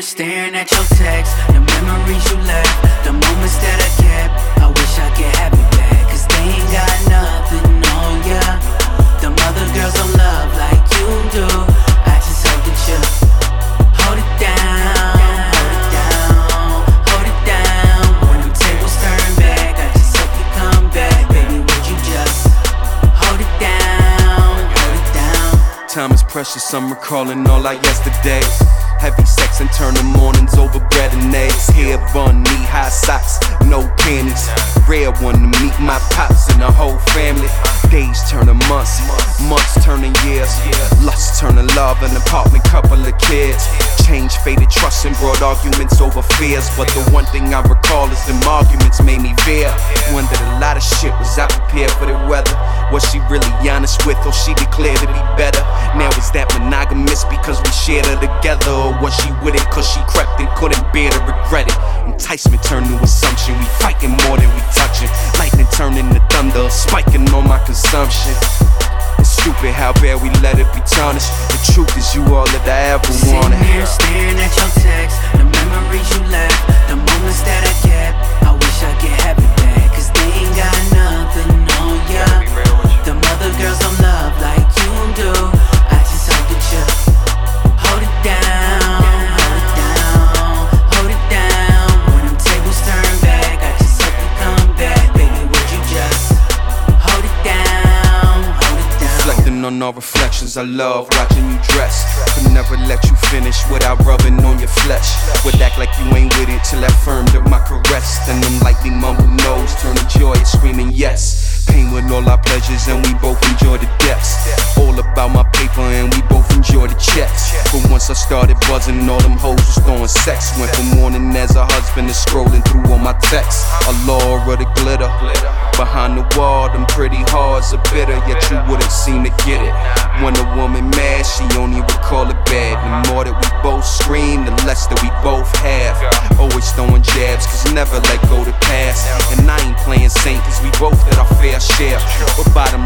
staring at your text, the memories you left, the moments that I kept. I wish I could have it back, cause they ain't got nothing on ya. Them other girls don't love like you do. I just hope that you hold it down, hold it down, hold it down. When them tables turn back, I just hope you come back, baby. Would you just hold it down, hold it down? Time is precious, I'm recalling all our yesterdays. Heavy sex and turning mornings over bread and eggs. Hair bun, knee high socks, no panties. Rare one to meet my pops and the whole family. Days turning months, months turning years. Lust turning love, an apartment, couple of kids. Change faded trust and brought arguments over fears. But the one thing I recall is them arguments made me veer. Wondered a lot of shit was I prepared for the weather. Was she really honest with, or she declared to be better? Now is that monogamous because we shared her together? Or was she with it cause she crept and couldn't bear to regret it? Enticement turned to assumption, we fighting more than we touching. Lightning turning to thunder, spiking on my consumption. It's stupid how bad we let it be tarnished. The truth is, you all that I ever wanted. Sitting here staring at your text, the memories you left, the moments that I kept. I wish I could have it On all reflections, I love watching you dress. Could never let you finish without rubbing on your flesh. Would act like you ain't with it till I firmed up my caress. Then them lightly mumble no's turn to joy, screaming yes. Pain with all our pleasures, and we both enjoy the depths. All about my paper, and we both enjoy the checks. But once I started buzzing, all them hoes was throwing sex. Went from morning as a husband to scrolling through all my texts. A law of the glitter. Behind the wall, them pretty hearts are bitter, yet you wouldn't seem to get it. When a woman mad, she only would call it bad. The more that we both scream, the less that we both have. Always throwing jabs, cause never let go the past. And I ain't playing saint, cause we both did our fair share. But bottom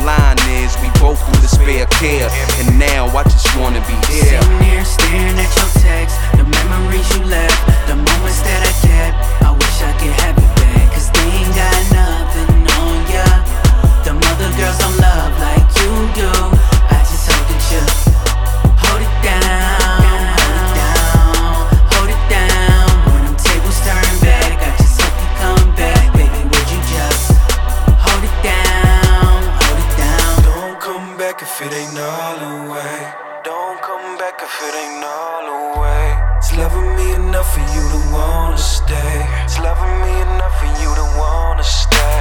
if it ain't all the way. It's loving me enough for you to wanna stay. It's loving me enough for you to wanna stay.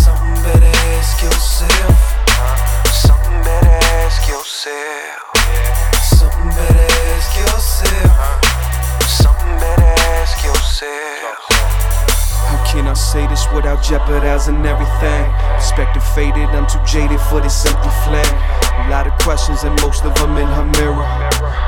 Something better ask yourself. Something better ask yourself. Something better ask yourself. Something better ask yourself. How can I say this without jeopardizing everything? Perspective faded, I'm too jaded for this empty flame. A lot of questions and most of them in her mirror.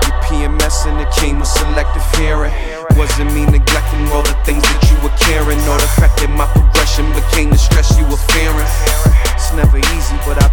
Your PMS and it came with selective hearing. Wasn't me neglecting all the things that you were caring, or the fact that my progression became the stress you were fearing. It's never easy, but I